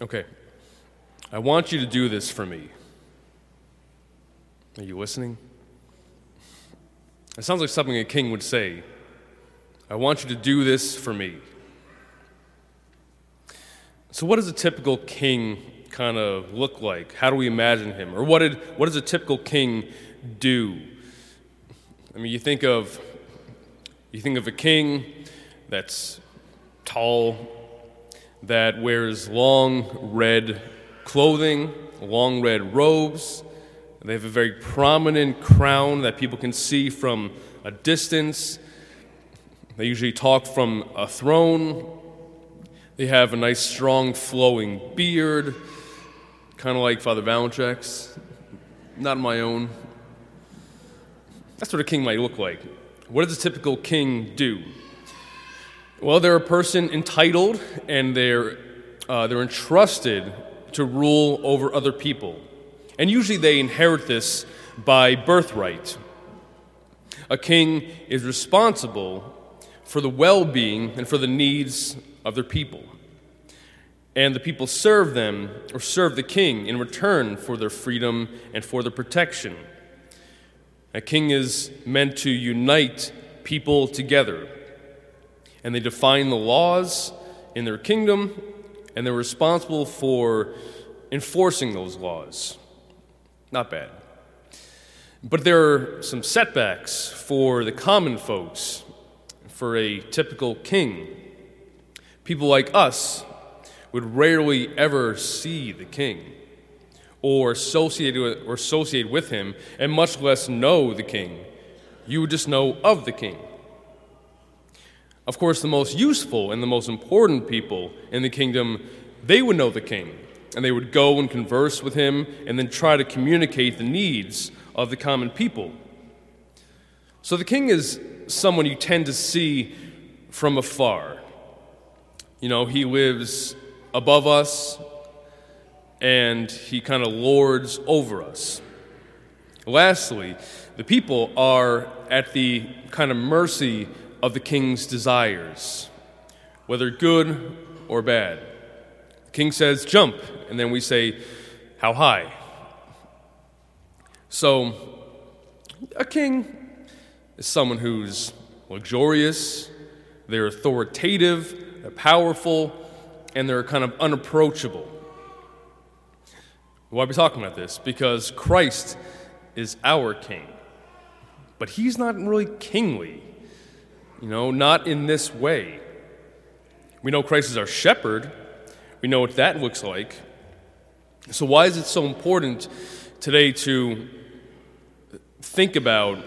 Okay. I want you to do this for me. Are you listening? It sounds like something a king would say. I want you to do this for me. So, what does a typical king kind of look like? How do we imagine him? Or what, did, what does a typical king do? I mean, you think of you think of a king that's tall, that wears long red clothing, long red robes. They have a very prominent crown that people can see from a distance. They usually talk from a throne. They have a nice, strong, flowing beard, kind of like Father Valenchek's. Not my own. That's what a king might look like. What does a typical king do? Well, they're a person entitled and they're, uh, they're entrusted to rule over other people. And usually they inherit this by birthright. A king is responsible for the well being and for the needs of their people. And the people serve them or serve the king in return for their freedom and for their protection. A king is meant to unite people together, and they define the laws in their kingdom, and they're responsible for enforcing those laws. Not bad. But there are some setbacks for the common folks, for a typical king. People like us would rarely ever see the king or associate with, or associate with him, and much less know the king. You would just know of the king. Of course, the most useful and the most important people in the kingdom, they would know the king, and they would go and converse with him and then try to communicate the needs of the common people. So the king is someone you tend to see from afar. You know, he lives above us, and he kind of lords over us. Lastly, the people are at the kind of mercy of the king's desires, whether good or bad. The king says, jump, and then we say, how high? So, a king is someone who's luxurious, they're authoritative, they're powerful, and they're kind of unapproachable. Why are we talking about this? Because Christ is our king. But he's not really kingly, you know, not in this way. We know Christ is our shepherd, we know what that looks like. So, why is it so important today to think about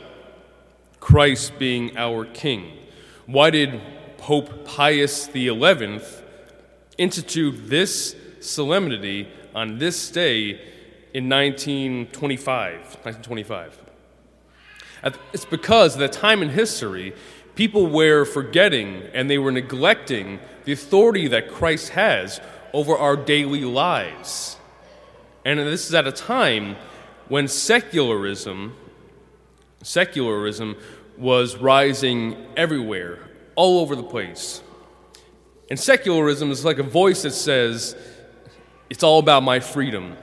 Christ being our king? Why did Pope Pius XI institute this solemnity on this day in 1925. 1925. It's because at that time in history, people were forgetting and they were neglecting the authority that Christ has over our daily lives. And this is at a time when secularism, secularism was rising everywhere, all over the place. And secularism is like a voice that says, it's all about my freedom.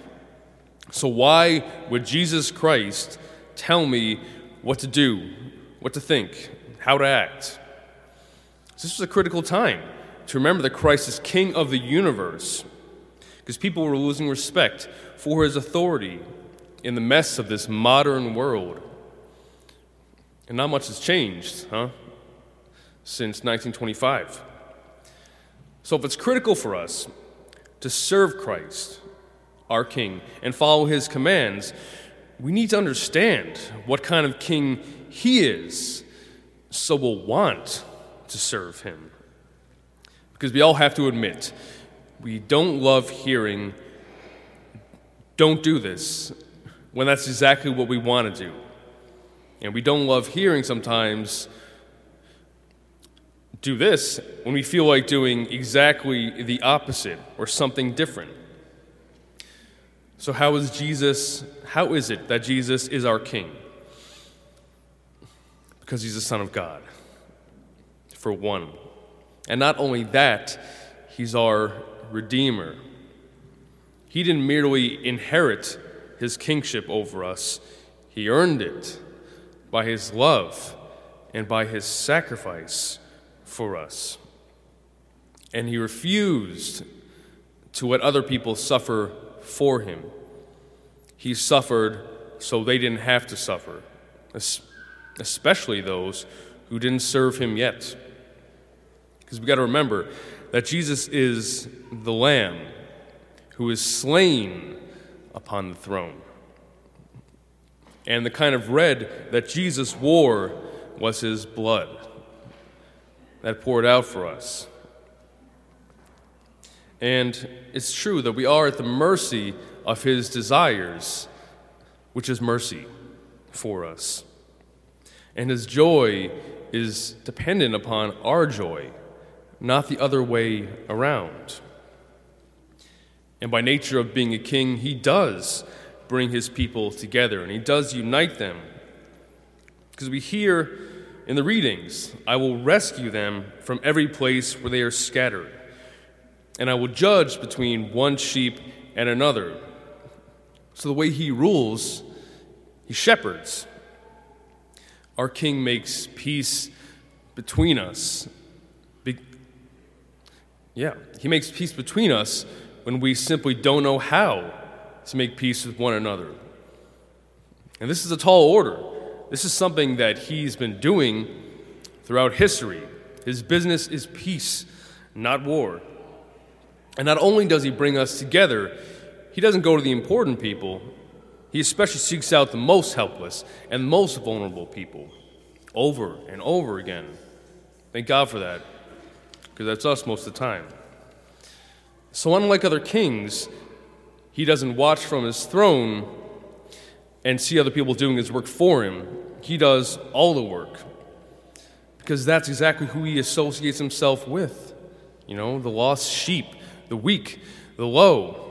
So, why would Jesus Christ tell me what to do, what to think, how to act? This was a critical time to remember that Christ is King of the universe because people were losing respect for his authority in the mess of this modern world. And not much has changed, huh? Since 1925. So, if it's critical for us to serve Christ, our King, and follow his commands, we need to understand what kind of king he is so we'll want to serve him. Because we all have to admit, we don't love hearing, don't do this, when that's exactly what we want to do. And we don't love hearing sometimes, do this when we feel like doing exactly the opposite or something different. So, how is Jesus, how is it that Jesus is our King? Because he's the Son of God, for one. And not only that, he's our Redeemer. He didn't merely inherit his kingship over us, he earned it by his love and by his sacrifice for us. And he refused to let other people suffer for him. He suffered so they didn't have to suffer, especially those who didn't serve him yet. Because we got to remember that Jesus is the Lamb who is slain upon the throne. And the kind of red that Jesus wore was his blood that poured out for us. And it's true that we are at the mercy of his desires, which is mercy for us. And his joy is dependent upon our joy, not the other way around. And by nature of being a king, he does bring his people together and he does unite them. Because we hear in the readings, I will rescue them from every place where they are scattered, and I will judge between one sheep and another. So the way he rules, he shepherds. Our king makes peace between us. Be- yeah, he makes peace between us when we simply don't know how to make peace with one another. And this is a tall order. This is something that he's been doing throughout history. His business is peace, not war. And not only does he bring us together, he doesn't go to the important people, he especially seeks out the most helpless and most vulnerable people over and over again. Thank God for that, because that's us most of the time. So, unlike other kings, he doesn't watch from his throne and see other people doing his work for him. He does all the work because that's exactly who he associates himself with. You know, the lost sheep, the weak, the low.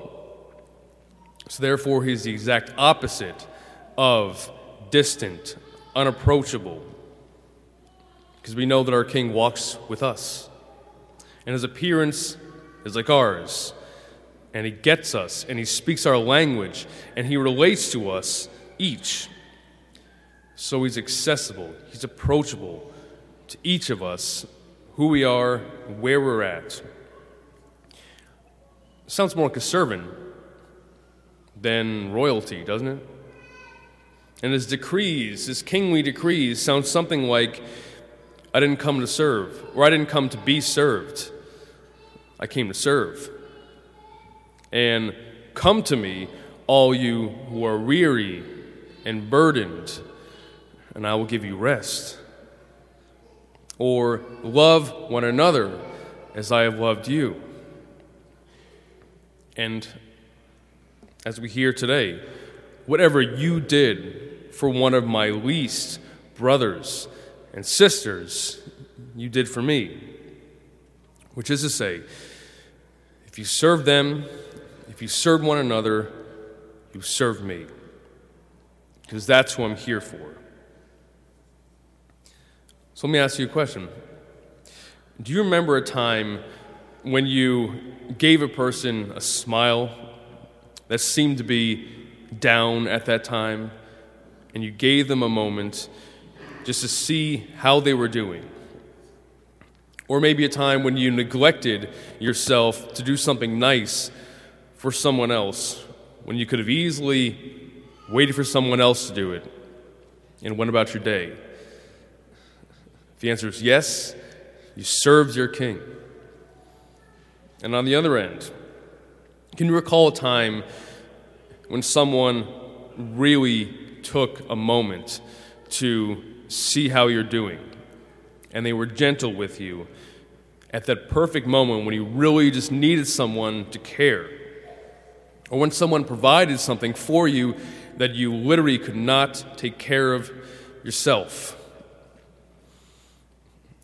So, therefore, he's the exact opposite of distant, unapproachable, because we know that our King walks with us. And his appearance is like ours. And he gets us, and he speaks our language, and he relates to us each. So he's accessible, he's approachable to each of us, who we are, where we're at. Sounds more like a servant than royalty, doesn't it? And his decrees, his kingly decrees, sound something like, I didn't come to serve, or I didn't come to be served. I came to serve. And come to me, all you who are weary and burdened, and I will give you rest. Or love one another as I have loved you. And as we hear today, whatever you did for one of my least brothers and sisters, you did for me. Which is to say, if you serve them, if you serve one another, you serve me. Because that's who I'm here for. So let me ask you a question. Do you remember a time when you gave a person a smile that seemed to be down at that time, and you gave them a moment just to see how they were doing? Or maybe a time when you neglected yourself to do something nice for someone else when you could have easily waited for someone else to do it and went about your day? If the answer is yes, you served your king. And on the other end, can you recall a time when someone really took a moment to see how you're doing and they were gentle with you at that perfect moment when you really just needed someone to care, or when someone provided something for you that you literally could not take care of yourself?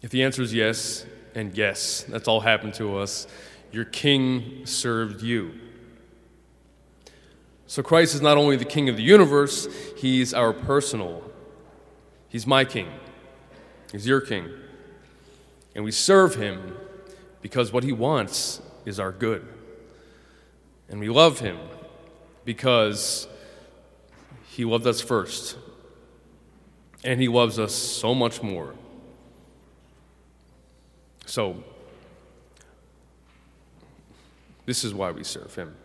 If the answer is yes, and yes, that's all happened to us, your king served you. So Christ is not only the king of the universe, he's our personal. He's my king. He's your king. And we serve him because what he wants is our good. And we love him because he loved us first. And he loves us so much more. So, this is why we serve him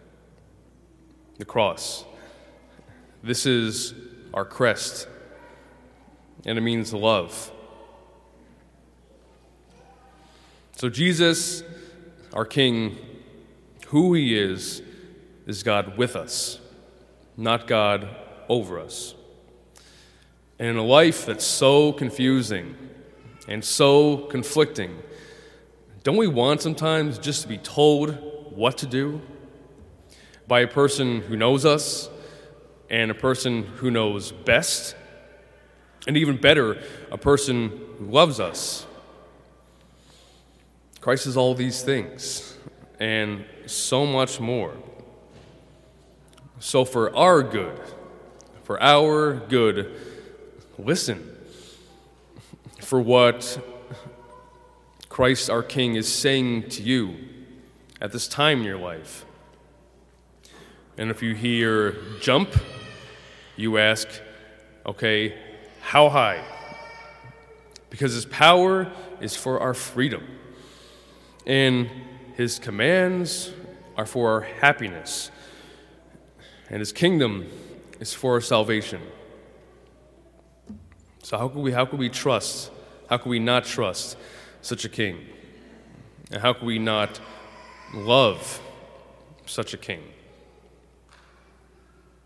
the cross. This is our crest, and it means love. So, Jesus, our King, who he is, is God with us, not God over us. And in a life that's so confusing and so conflicting, don't we want sometimes just to be told what to do by a person who knows us and a person who knows best? And even better, a person who loves us. Christ is all these things and so much more. So, for our good, for our good, listen for what Christ our King is saying to you at this time in your life. And if you hear jump, you ask, okay, how high? Because his power is for our freedom, and his commands are for our happiness and his kingdom is for our salvation. So how could we how could we trust? How could we not trust such a king? And how could we not love such a king?